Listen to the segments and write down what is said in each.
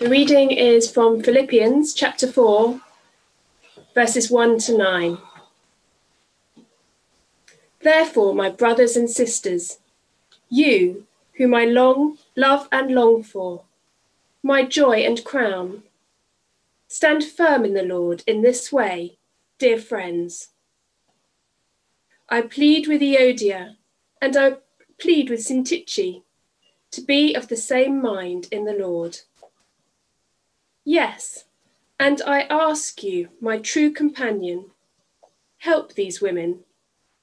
The reading is from Philippians chapter 4, verses 1 to 9. Therefore, my brothers and sisters, you whom I long, love and long for, my joy and crown, stand firm in the Lord in this way, dear friends. I plead with Euodia and I plead with Syntyche to be of the same mind in the Lord. Yes, and I ask you, my true companion, help these women,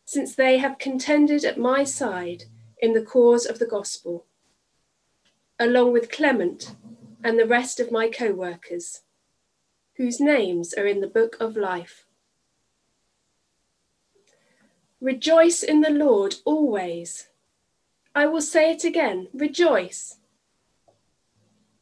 since they have contended at my side in the cause of the gospel, along with Clement and the rest of my co workers, whose names are in the book of life. Rejoice in the Lord always. I will say it again rejoice.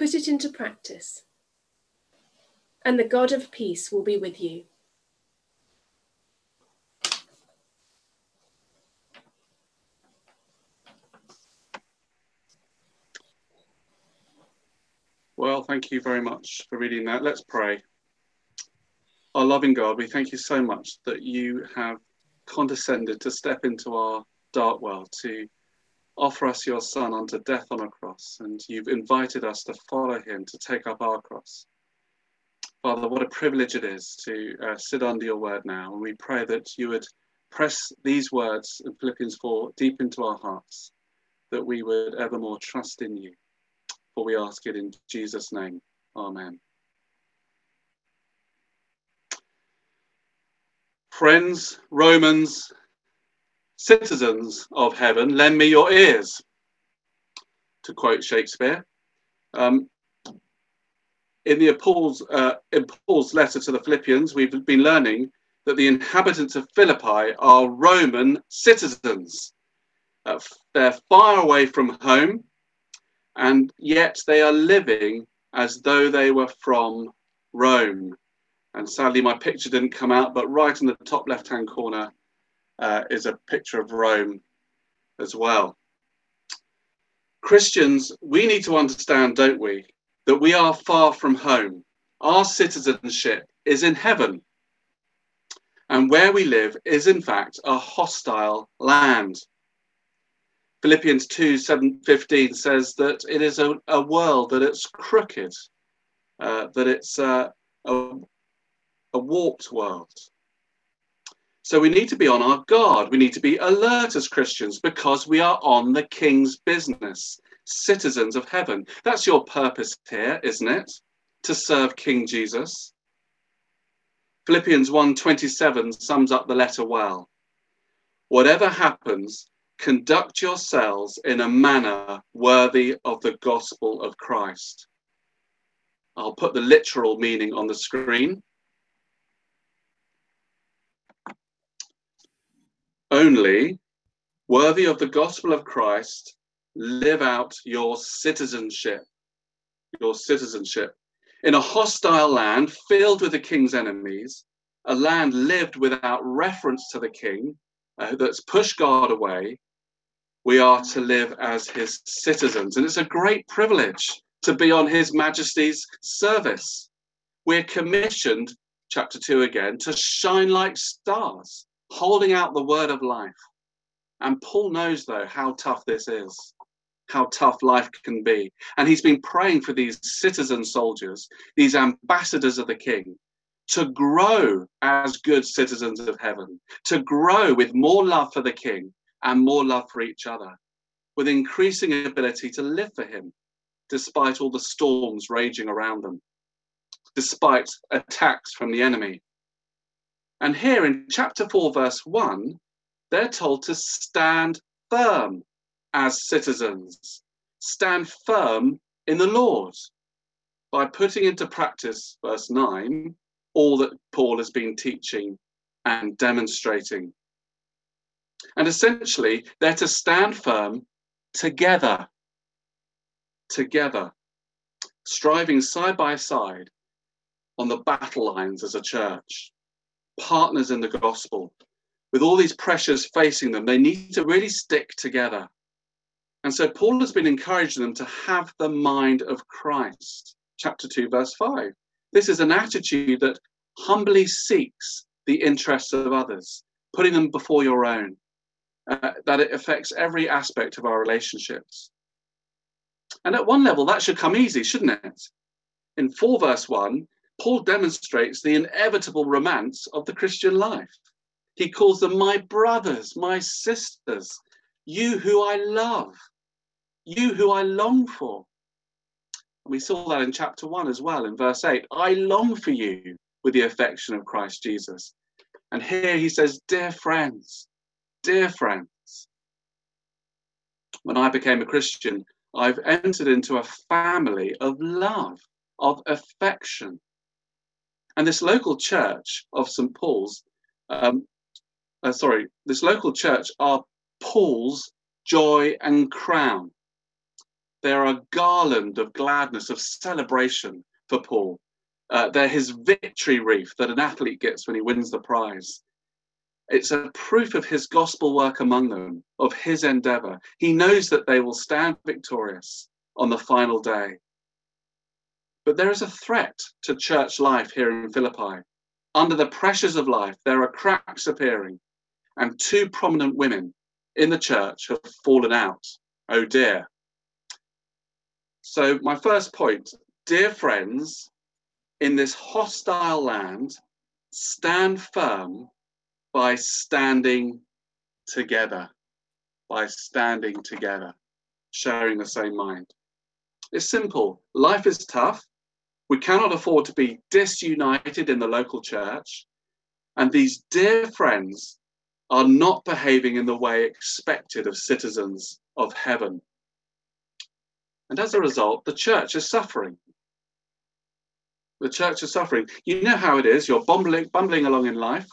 Put it into practice, and the God of peace will be with you. Well, thank you very much for reading that. Let's pray. Our loving God, we thank you so much that you have condescended to step into our dark world, to offer us your Son unto death on a cross, and you've invited us to follow him, to take up our cross. Father, what a privilege it is to uh, sit under your word now, and we pray that you would press these words in Philippians 4 deep into our hearts, that we would evermore trust in you. For we ask it in Jesus' name. Amen. Friends, Romans, Citizens of heaven, lend me your ears, to quote Shakespeare. Um, in the Paul's, uh, in Paul's letter to the Philippians, we've been learning that the inhabitants of Philippi are Roman citizens. Uh, they're far away from home, and yet they are living as though they were from Rome. And sadly, my picture didn't come out, but right in the top left hand corner uh, is a picture of Rome as well. Christians, we need to understand, don't we, that we are far from home. Our citizenship is in heaven. And where we live is, in fact, a hostile land. Philippians 2 7 15 says that it is a, a world that it's crooked, uh, that it's uh, a, a warped world. So we need to be on our guard. We need to be alert as Christians because we are on the King's business, citizens of heaven. That's your purpose here, isn't it? To serve King Jesus. Philippians 1:27 sums up the letter well. Whatever happens, conduct yourselves in a manner worthy of the gospel of Christ. I'll put the literal meaning on the screen. Only worthy of the gospel of Christ, live out your citizenship. Your citizenship. In a hostile land filled with the king's enemies, a land lived without reference to the king, uh, that's pushed God away, we are to live as his citizens. And it's a great privilege to be on his majesty's service. We're commissioned, chapter 2 again, to shine like stars holding out the word of life. And Paul knows, though, how tough this is how tough life can be. And he's been praying for these citizen soldiers, these ambassadors of the king, to grow as good citizens of heaven, to grow with more love for the king and more love for each other, with increasing ability to live for him, despite all the storms raging around them, despite attacks from the enemy. And here in chapter 4, verse 1, they're told to stand firm as citizens, stand firm in the Lord. By putting into practice, verse 9, all that Paul has been teaching and demonstrating. And essentially, they're to stand firm together, together, striving side by side on the battle lines as a church, partners in the gospel. With all these pressures facing them, they need to really stick together. And so Paul has been encouraging them to have the mind of Christ. Chapter 2, verse 5. This is an attitude that humbly seeks the interests of others, putting them before your own, uh, that it affects every aspect of our relationships. And at one level, that should come easy, shouldn't it? In 4 verse 1, Paul demonstrates the inevitable romance of the Christian life. He calls them my brothers, my sisters, you who I love, you who I long for. We saw that in chapter 1 as well, in verse 8. I long for you with the affection of Christ Jesus. And here he says, Dear friends, dear friends, when I became a Christian, I've entered into a family of love, of affection. And this local church of St. Paul's, um, uh, sorry, this local church are Paul's joy and crown. They're a garland of gladness, of celebration for Paul. Uh, they're his victory wreath that an athlete gets when he wins the prize. It's a proof of his gospel work among them, of his endeavor. He knows that they will stand victorious on the final day. But there is a threat to church life here in Philippi. Under the pressures of life, there are cracks appearing, and two prominent women in the church have fallen out. Oh dear. So, my first point dear friends, in this hostile land stand firm by standing together, by standing together, sharing the same mind. It's simple. Life is tough. We cannot afford to be disunited in the local church. And these dear friends are not behaving in the way expected of citizens of heaven. And as a result, the church is suffering the church is suffering. You know how it is. You're bumbling, bumbling along in life.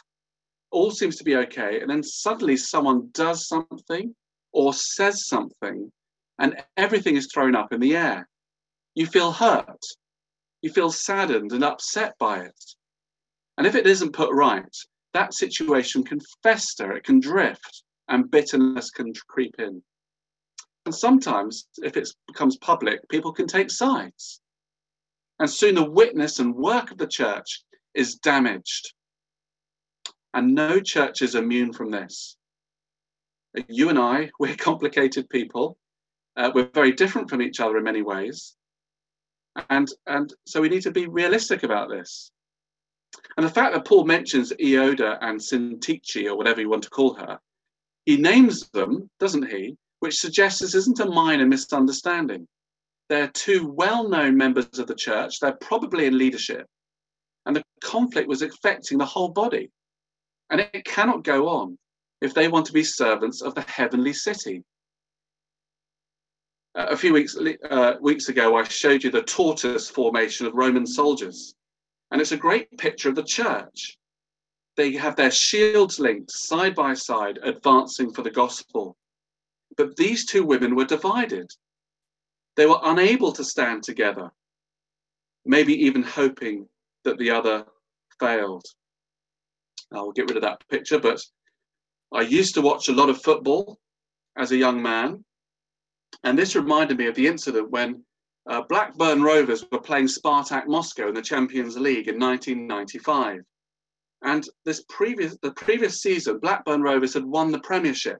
All seems to be okay. And then suddenly someone does something or says something, and everything is thrown up in the air. You feel hurt. You feel saddened and upset by it. And if it isn't put right, that situation can fester, it can drift, and bitterness can creep in. And sometimes, if it becomes public, people can take sides and soon the witness and work of the church is damaged. And no church is immune from this. You and I, we're complicated people. Uh, we're very different from each other in many ways. And, and so we need to be realistic about this. And the fact that Paul mentions Euodia and Syntyche, or whatever you want to call her, he names them, doesn't he? Which suggests this isn't a minor misunderstanding. They're two well known members of the church. They're probably in leadership. And the conflict was affecting the whole body. And it cannot go on if they want to be servants of the heavenly city. Uh, a few weeks, uh, weeks ago, I showed you the tortoise formation of Roman soldiers. And it's a great picture of the church. They have their shields linked side by side, advancing for the gospel. But these two women were divided. They were unable to stand together, maybe even hoping that the other failed. I'll get rid of that picture, but I used to watch a lot of football as a young man. And this reminded me of the incident when uh, Blackburn Rovers were playing Spartak Moscow in the Champions League in 1995. And this previous, the previous season, Blackburn Rovers had won the Premiership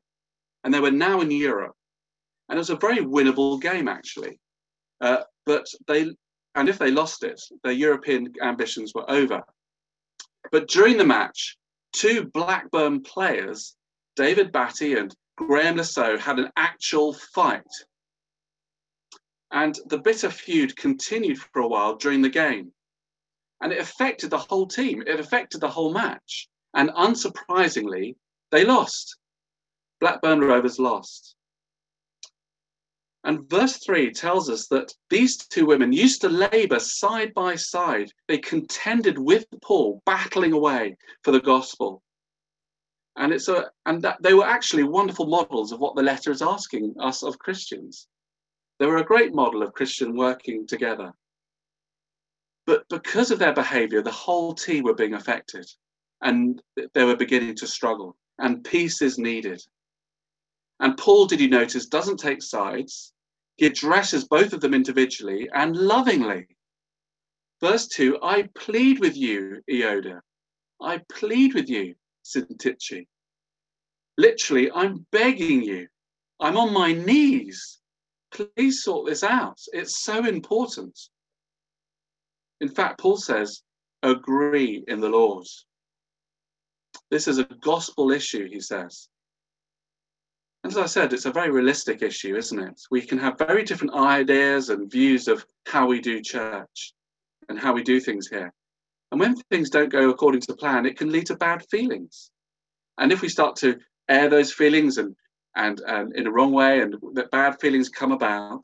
and they were now in Europe. And it was a very winnable game, actually. Uh, but they, and if they lost it, their European ambitions were over. But during the match, two Blackburn players, David Batty and Le Saux, had an actual fight. And the bitter feud continued for a while during the game. And it affected the whole team, it affected the whole match. And unsurprisingly, they lost. Blackburn Rovers lost. And verse 3 tells us that these two women used to labor side by side. They contended with Paul, battling away for the gospel. And it's a and that they were actually wonderful models of what the letter is asking us of Christians. They were a great model of Christian working together. But because of their behavior, the whole team were being affected and they were beginning to struggle, and peace is needed. And Paul, did you notice, doesn't take sides. He addresses both of them individually and lovingly. Verse 2 I plead with you, Euodia. I plead with you, Syntyche. Literally, I'm begging you. I'm on my knees. Please sort this out. It's so important. In fact, Paul says, agree in the Lord. This is a gospel issue, he says. And As I said, it's a very realistic issue, isn't it? We can have very different ideas and views of how we do church and how we do things here. And when things don't go according to plan, it can lead to bad feelings. And if we start to air those feelings and and, and in a wrong way and that bad feelings come about,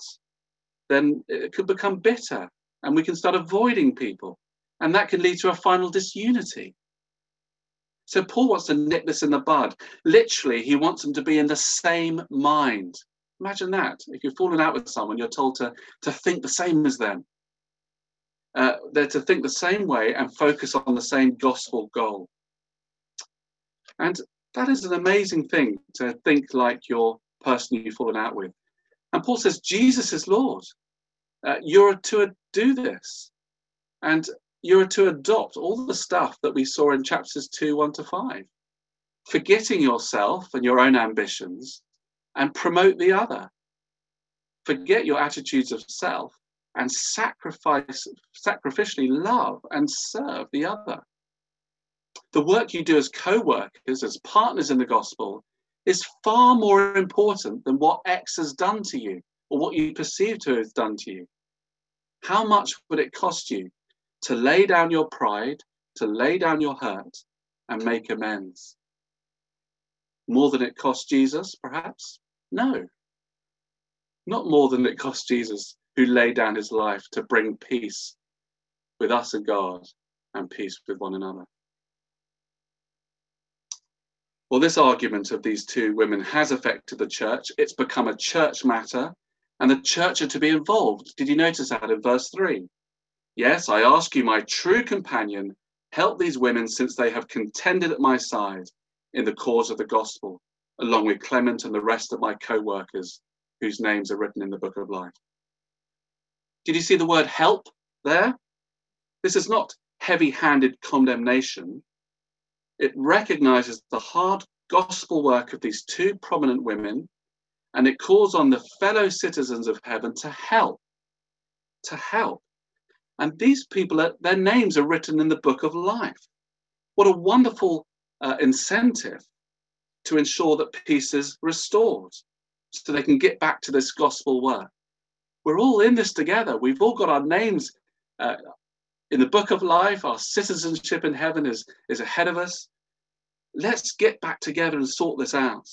then it could become bitter and we can start avoiding people. And that can lead to a final disunity. So Paul wants to nip this in the bud. Literally, he wants them to be in the same mind. Imagine that. If you're falling out with someone, you're told to, to think the same as them. Uh, they're to think the same way and focus on the same gospel goal. And that is an amazing thing to think like your person you've fallen out with. And Paul says, Jesus is Lord. Uh, you're to do this. And you're to adopt all the stuff that we saw in chapters 2, 1 to 5, forgetting yourself and your own ambitions and promote the other. Forget your attitudes of self and sacrifice, sacrificially love and serve the other. The work you do as co workers, as partners in the gospel, is far more important than what X has done to you or what you perceive to have done to you. How much would it cost you to lay down your pride, to lay down your hurt, and make amends. More than it cost Jesus, perhaps? No. Not more than it cost Jesus, who laid down his life to bring peace with us and God and peace with one another. Well, this argument of these two women has affected the church. It's become a church matter, and the church are to be involved. Did you notice that in verse 3? Yes, I ask you, my true companion, help these women since they have contended at my side in the cause of the gospel, along with Clement and the rest of my co workers whose names are written in the book of life. Did you see the word help there? This is not heavy handed condemnation. It recognizes the hard gospel work of these two prominent women and it calls on the fellow citizens of heaven to help. To help. And these people, their names are written in the book of life. What a wonderful uh, incentive to ensure that peace is restored so they can get back to this gospel work. We're all in this together. We've all got our names uh, in the book of life. Our citizenship in heaven is, is ahead of us. Let's get back together and sort this out.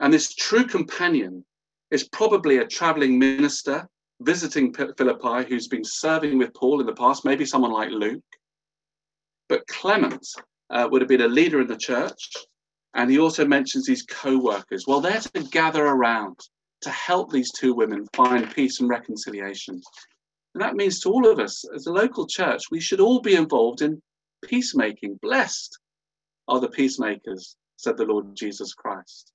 And this true companion is probably a traveling minister visiting Philippi who's been serving with Paul in the past, maybe someone like Luke. But Clement uh, would have been a leader in the church. And he also mentions these co workers. Well, they're to gather around to help these two women find peace and reconciliation. And that means to all of us as a local church, we should all be involved in peacemaking. Blessed are the peacemakers, said the Lord Jesus Christ.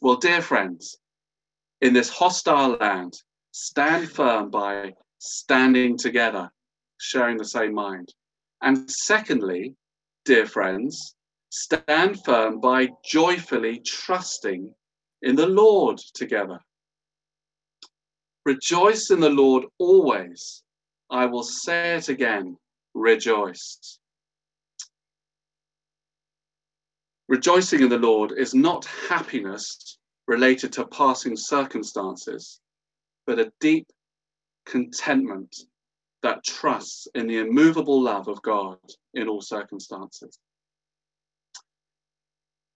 Well, dear friends, in this hostile land, Stand firm by standing together, sharing the same mind. And secondly, dear friends, stand firm by joyfully trusting in the Lord together. Rejoice in the Lord always. I will say it again, rejoice. Rejoicing in the Lord is not happiness related to passing circumstances, but a deep contentment that trusts in the immovable love of God in all circumstances.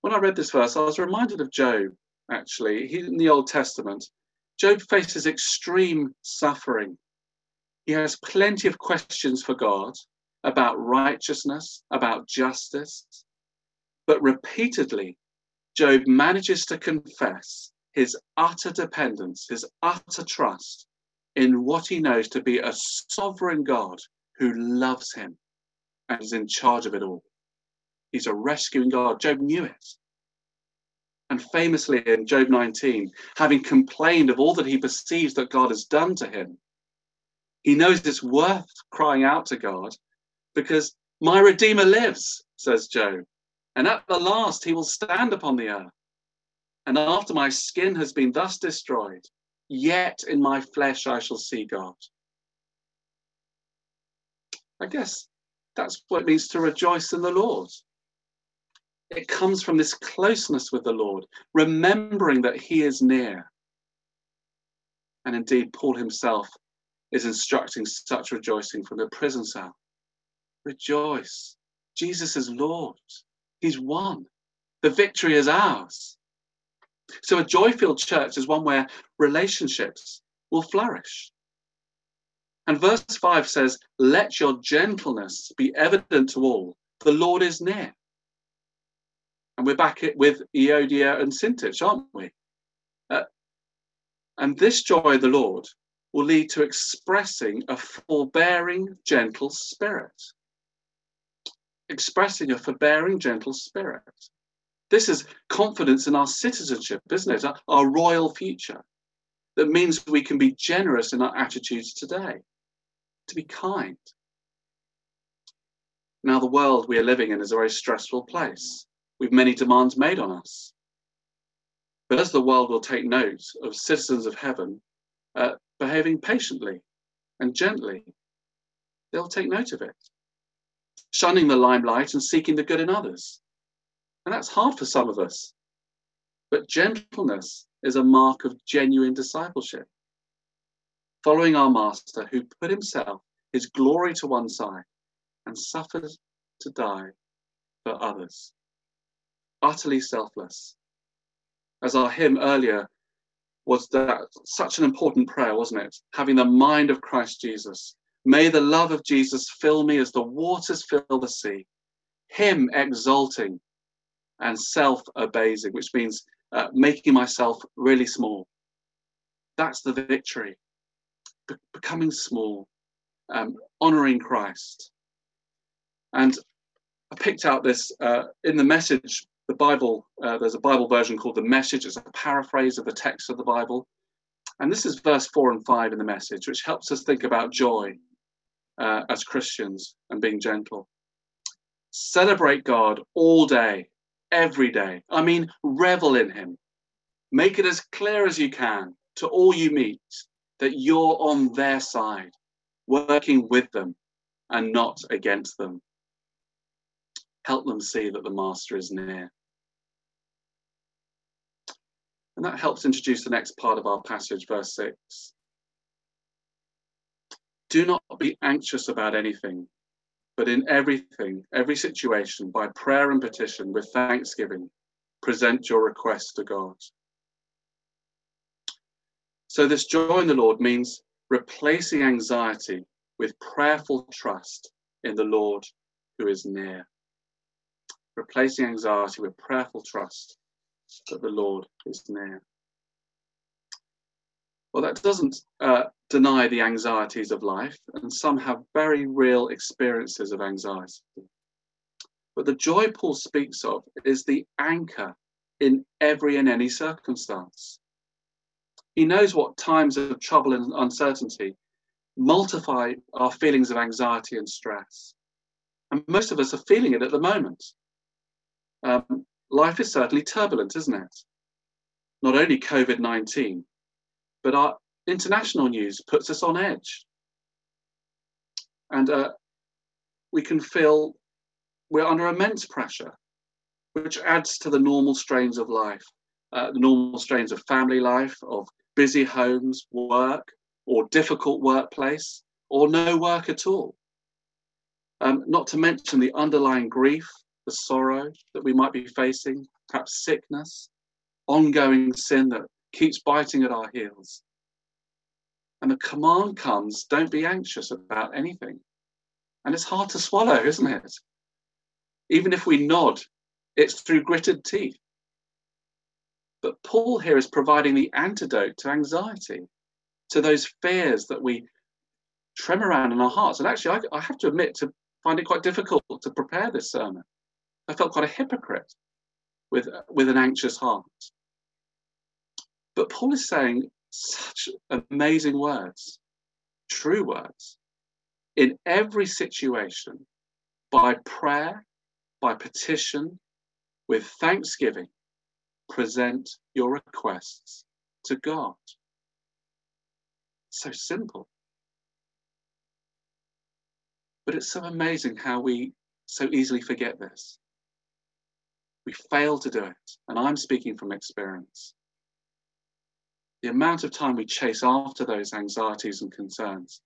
When I read this verse, I was reminded of Job, actually. In the Old Testament, Job faces extreme suffering. He has plenty of questions for God about righteousness, about justice. But repeatedly, Job manages to confess his utter dependence, his utter trust in what he knows to be a sovereign God who loves him and is in charge of it all. He's a rescuing God. Job knew it. And famously in Job 19, having complained of all that he perceives that God has done to him, he knows it's worth crying out to God because my Redeemer lives, says Job. And at the last he will stand upon the earth. And after my skin has been thus destroyed, yet in my flesh I shall see God. I guess that's what it means to rejoice in the Lord. It comes from this closeness with the Lord, remembering that He is near. And indeed, Paul himself is instructing such rejoicing from the prison cell. Rejoice. Jesus is Lord. He's won. The victory is ours. So a joy filled church is one where relationships will flourish. And verse 5 says, Let your gentleness be evident to all. The Lord is near. And we're back with Euodia and Syntyche, aren't we? Uh, and this joy of the Lord will lead to expressing a forbearing, gentle spirit. Expressing a forbearing, gentle spirit. This is confidence in our citizenship, isn't it? Our, our royal future. That means we can be generous in our attitudes today, to be kind. Now, the world we are living in is a very stressful place, with many demands made on us. But as the world will take note of citizens of heaven uh, behaving patiently and gently, they'll take note of it, shunning the limelight and seeking the good in others. And that's hard for some of us. But gentleness is a mark of genuine discipleship. Following our Master who put himself, his glory to one side, and suffered to die for others. Utterly selfless. As our hymn earlier was that such an important prayer, wasn't it? Having the mind of Christ Jesus. May the love of Jesus fill me as the waters fill the sea. Him exalting and self abasing, which means uh, making myself really small. That's the victory. Be- becoming small, um, honoring Christ. And I picked out this uh, in the message, the Bible, uh, there's a Bible version called the Message. It's a paraphrase of the text of the Bible. And this is verse four and five in the message, which helps us think about joy uh, as Christians and being gentle. Celebrate God all day every day. I mean, revel in Him. Make it as clear as you can to all you meet that you're on their side, working with them and not against them. Help them see that the Master is near. And that helps introduce the next part of our passage, verse 6. Do not be anxious about anything, but in everything, every situation, by prayer and petition, with thanksgiving, present your requests to God. So, this joy in the Lord means replacing anxiety with prayerful trust in the Lord who is near. Replacing anxiety with prayerful trust that the Lord is near. Well, that doesn't uh, deny the anxieties of life, and some have very real experiences of anxiety. But the joy Paul speaks of is the anchor in every and any circumstance. He knows what times of trouble and uncertainty multiply our feelings of anxiety and stress. And most of us are feeling it at the moment. Um, life is certainly turbulent, isn't it? Not only COVID 19, but our international news puts us on edge. And uh, we can feel we're under immense pressure, which adds to the normal strains of life, uh, the normal strains of family life, of busy homes, work, or difficult workplace, or no work at all. Um, not to mention the underlying grief, the sorrow that we might be facing, perhaps sickness, ongoing sin that keeps biting at our heels. And the command comes don't be anxious about anything. And it's hard to swallow, isn't it? Even if we nod, it's through gritted teeth. But Paul here is providing the antidote to anxiety, to those fears that we tremor around in our hearts. And actually, I, I have to admit to find it quite difficult to prepare this sermon. I felt quite a hypocrite with, with an anxious heart. But Paul is saying such amazing words, true words, in every situation, by prayer, by petition, with thanksgiving, present your requests to God. So simple. But it's so amazing how we so easily forget this. We fail to do it. And I'm speaking from experience. The amount of time we chase after those anxieties and concerns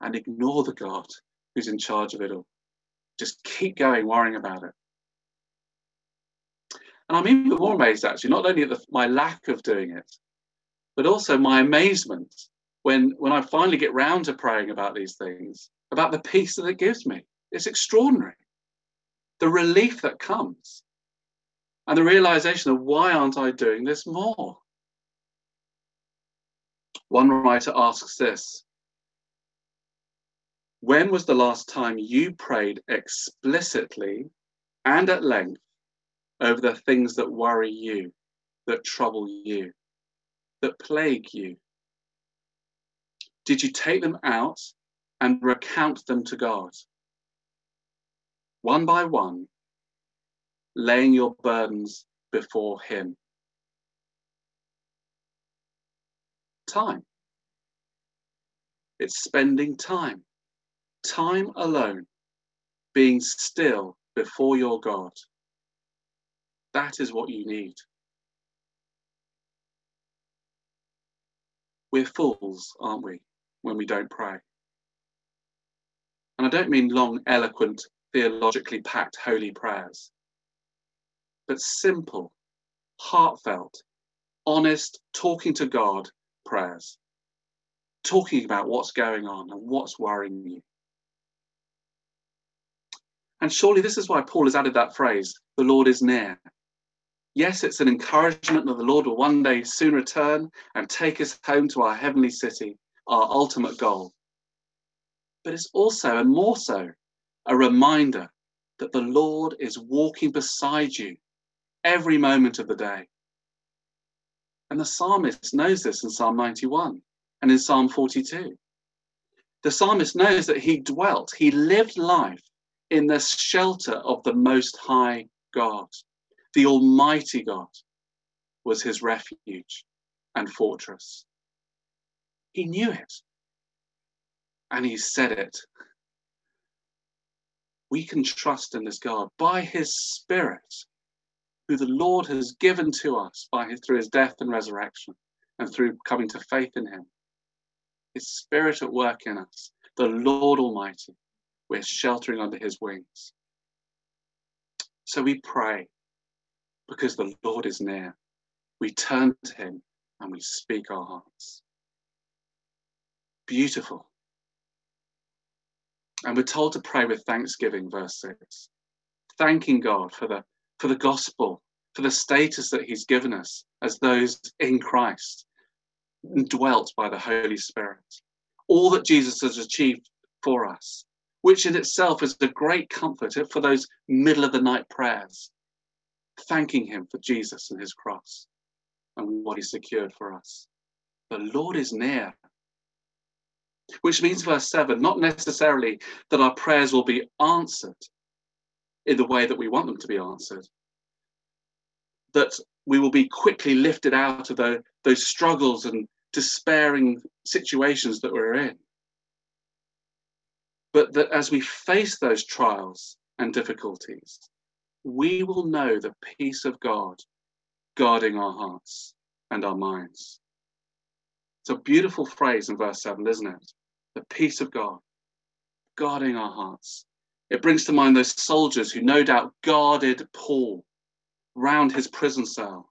and ignore the God who's in charge of it all. Just keep going worrying about it. And I'm even more amazed, actually, not only at the, my lack of doing it, but also my amazement when, when I finally get round to praying about these things about the peace that it gives me. It's extraordinary. The relief that comes and the realization of why aren't I doing this more? One writer asks this When was the last time you prayed explicitly and at length over the things that worry you, that trouble you, that plague you? Did you take them out and recount them to God. One by one, laying your burdens before Him. Time. It's spending time, time alone, being still before your God. That is what you need. We're fools, aren't we, when we don't pray? And I don't mean long, eloquent, theologically packed holy prayers, but simple, heartfelt, honest, talking to God prayers, talking about what's going on and what's worrying you. And surely this is why Paul has added that phrase, the Lord is near. Yes, it's an encouragement that the Lord will one day soon return and take us home to our heavenly city, our ultimate goal but it's also, and more so, a reminder that the Lord is walking beside you every moment of the day. And the psalmist knows this in Psalm 91 and in Psalm 42. The psalmist knows that he dwelt, he lived life in the shelter of the Most High God. The Almighty God was his refuge and fortress. He knew it and he said it. We can trust in this God by his Spirit, who the Lord has given to us by his, through his death and resurrection and through coming to faith in him. His Spirit at work in us, the Lord Almighty, we're sheltering under his wings. So we pray because the Lord is near. We turn to him and we speak our hearts. Beautiful. And we're told to pray with thanksgiving, verse 6. Thanking God for the, for the gospel, for the status that He's given us as those in Christ, dwelt by the Holy Spirit. All that Jesus has achieved for us, which in itself is a great comfort for those middle of the night prayers. Thanking Him for Jesus and His cross and what He secured for us. The Lord is near which means, verse 7, not necessarily that our prayers will be answered in the way that we want them to be answered, that we will be quickly lifted out of the, those struggles and, despairing situations that we're in. But that as we face those trials and difficulties, we will know the peace of God guarding our hearts and our minds. It's a beautiful phrase in verse 7, isn't it? The peace of God guarding our hearts. It brings to mind those soldiers who no doubt guarded Paul round his prison cell.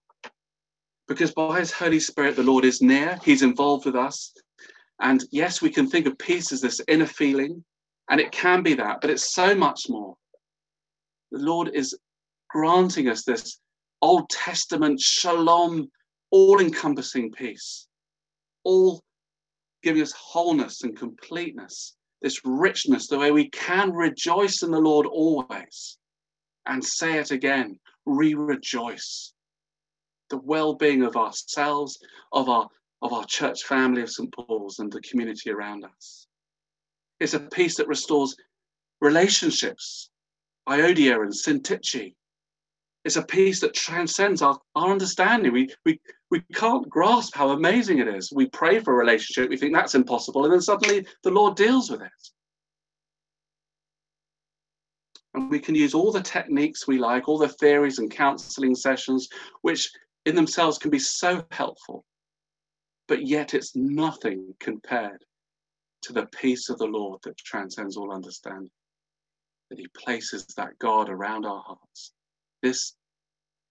Because by his Holy Spirit, the Lord is near, he's involved with us. And yes, we can think of peace as this inner feeling, and it can be that, but it's so much more. The Lord is granting us this Old Testament shalom, all encompassing peace, all giving us wholeness and completeness, this richness, the way we can rejoice in the Lord always. And say it again we rejoice. The well being of ourselves, of our, of our church family of St. Paul's, and the community around us. It's a peace that restores relationships, Euodia and Syntyche. It's a peace that transcends our, our understanding. We, we, we can't grasp how amazing it is. We pray for a relationship, we think that's impossible, and then suddenly the Lord deals with it. And we can use all the techniques we like, all the theories and counseling sessions, which in themselves can be so helpful. But yet it's nothing compared to the peace of the Lord that transcends all understanding. That He places that guard around our hearts. This,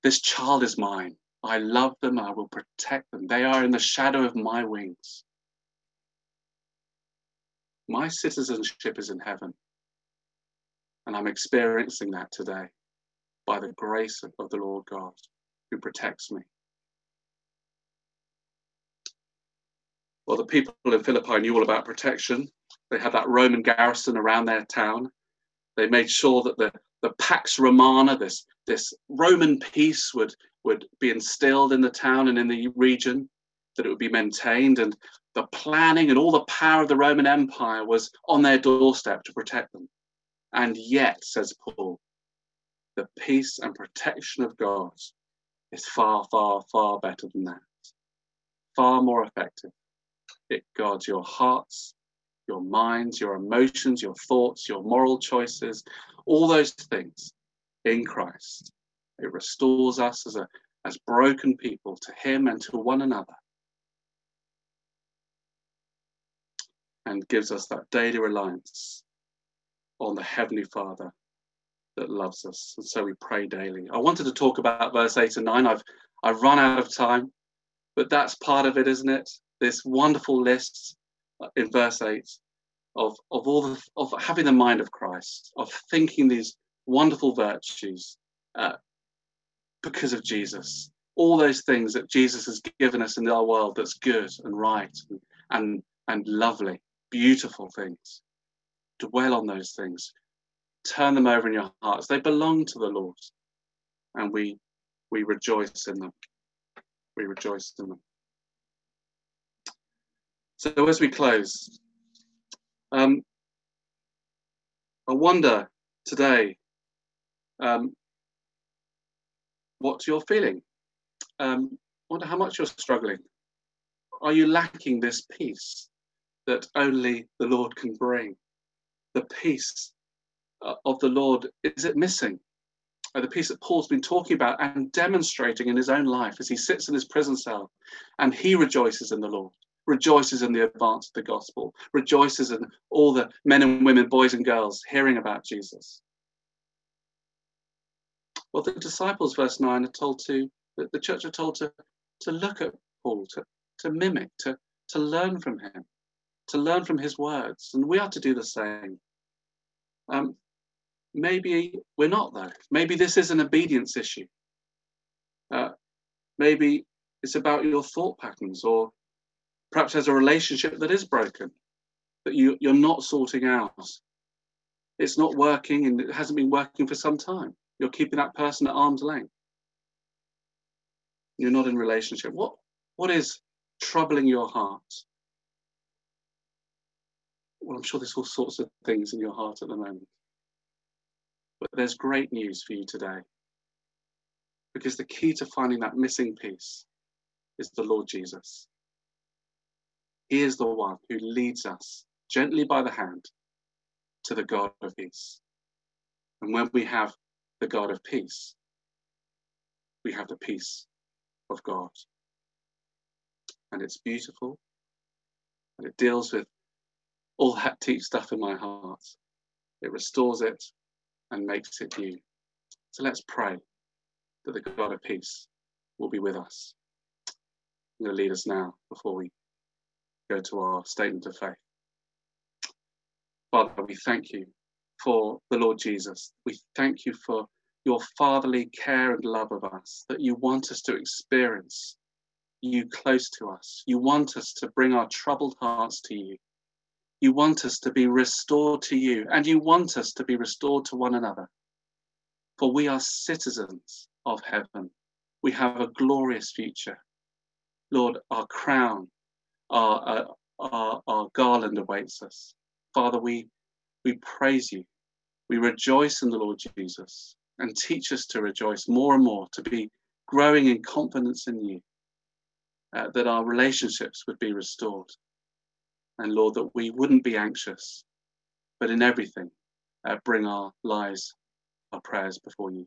this child is mine. I love them. I will protect them. They are in the shadow of my wings. My citizenship is in heaven. And I'm experiencing that today by the grace of the Lord God who protects me. Well, the people in Philippi knew all about protection. They had that Roman garrison around their town. They made sure that the, the Pax Romana, this, this Roman peace, would, would be instilled in the town and in the region, that it would be maintained. And the planning and all the power of the Roman Empire was on their doorstep to protect them. And yet, says Paul, the peace and protection of God is far, far, far better than that. Far more effective. It guards your hearts, your minds, your emotions, your thoughts, your moral choices, all those things in Christ. It restores us as, a, as broken people to Him and to one another. And gives us that daily reliance on the Heavenly Father that loves us. And so we pray daily. I wanted to talk about verse 8 and 9. I've I've run out of time, but that's part of it, isn't it? This wonderful list in verse 8 of, of all the of having the mind of Christ, of thinking these wonderful virtues uh, because of Jesus. All those things that Jesus has given us in our world that's good and right and, and, and lovely, beautiful things dwell on those things, turn them over in your hearts. They belong to the Lord, and we we rejoice in them. We rejoice in them. So as we close, um, I wonder today um, what you're feeling. Um, wonder how much you're struggling. Are you lacking this peace that only the Lord can bring? the peace uh, of the Lord, is it missing? Or the peace that Paul's been talking about and demonstrating in his own life as he sits in his prison cell and he rejoices in the Lord, rejoices in the advance of the gospel, rejoices in all the men and women, boys and girls hearing about Jesus. Well, the disciples, verse 9, are told to, the church are told to, to look at Paul, to, to mimic, to, to learn from him, to learn from his words. And we are to do the same. Um, maybe we're not, though. Maybe this is an obedience issue. Uh, maybe it's about your thought patterns, or perhaps there's a relationship that is broken that you, you're not sorting out. It's not working and it hasn't been working for some time. You're keeping that person at arm's length. You're not in relationship. What what is troubling your heart? Well, I'm sure there's all sorts of things in your heart at the moment. But there's great news for you today. Because the key to finding that missing piece is the Lord Jesus. He is the one who leads us gently by the hand to the God of peace. And when we have the God of peace, we have the peace of God. And it's beautiful, and it deals with all that deep stuff in my heart. It restores it and makes it new. So let's pray that the God of peace will be with us. I'm going to lead us now before we go to our statement of faith. Father, we thank you for the Lord Jesus. We thank you for your fatherly care and love of us, that you want us to experience you close to us. You want us to bring our troubled hearts to you. You want us to be restored to you, and you want us to be restored to one another. For we are citizens of heaven. We have a glorious future. Lord, our crown, our, our, our garland awaits us. Father, we, we praise you. We rejoice in the Lord Jesus and teach us to rejoice more and more, to be growing in confidence in you, uh, that our relationships would be restored. And Lord, that we wouldn't be anxious, but in everything, uh, bring our lives, our prayers before you.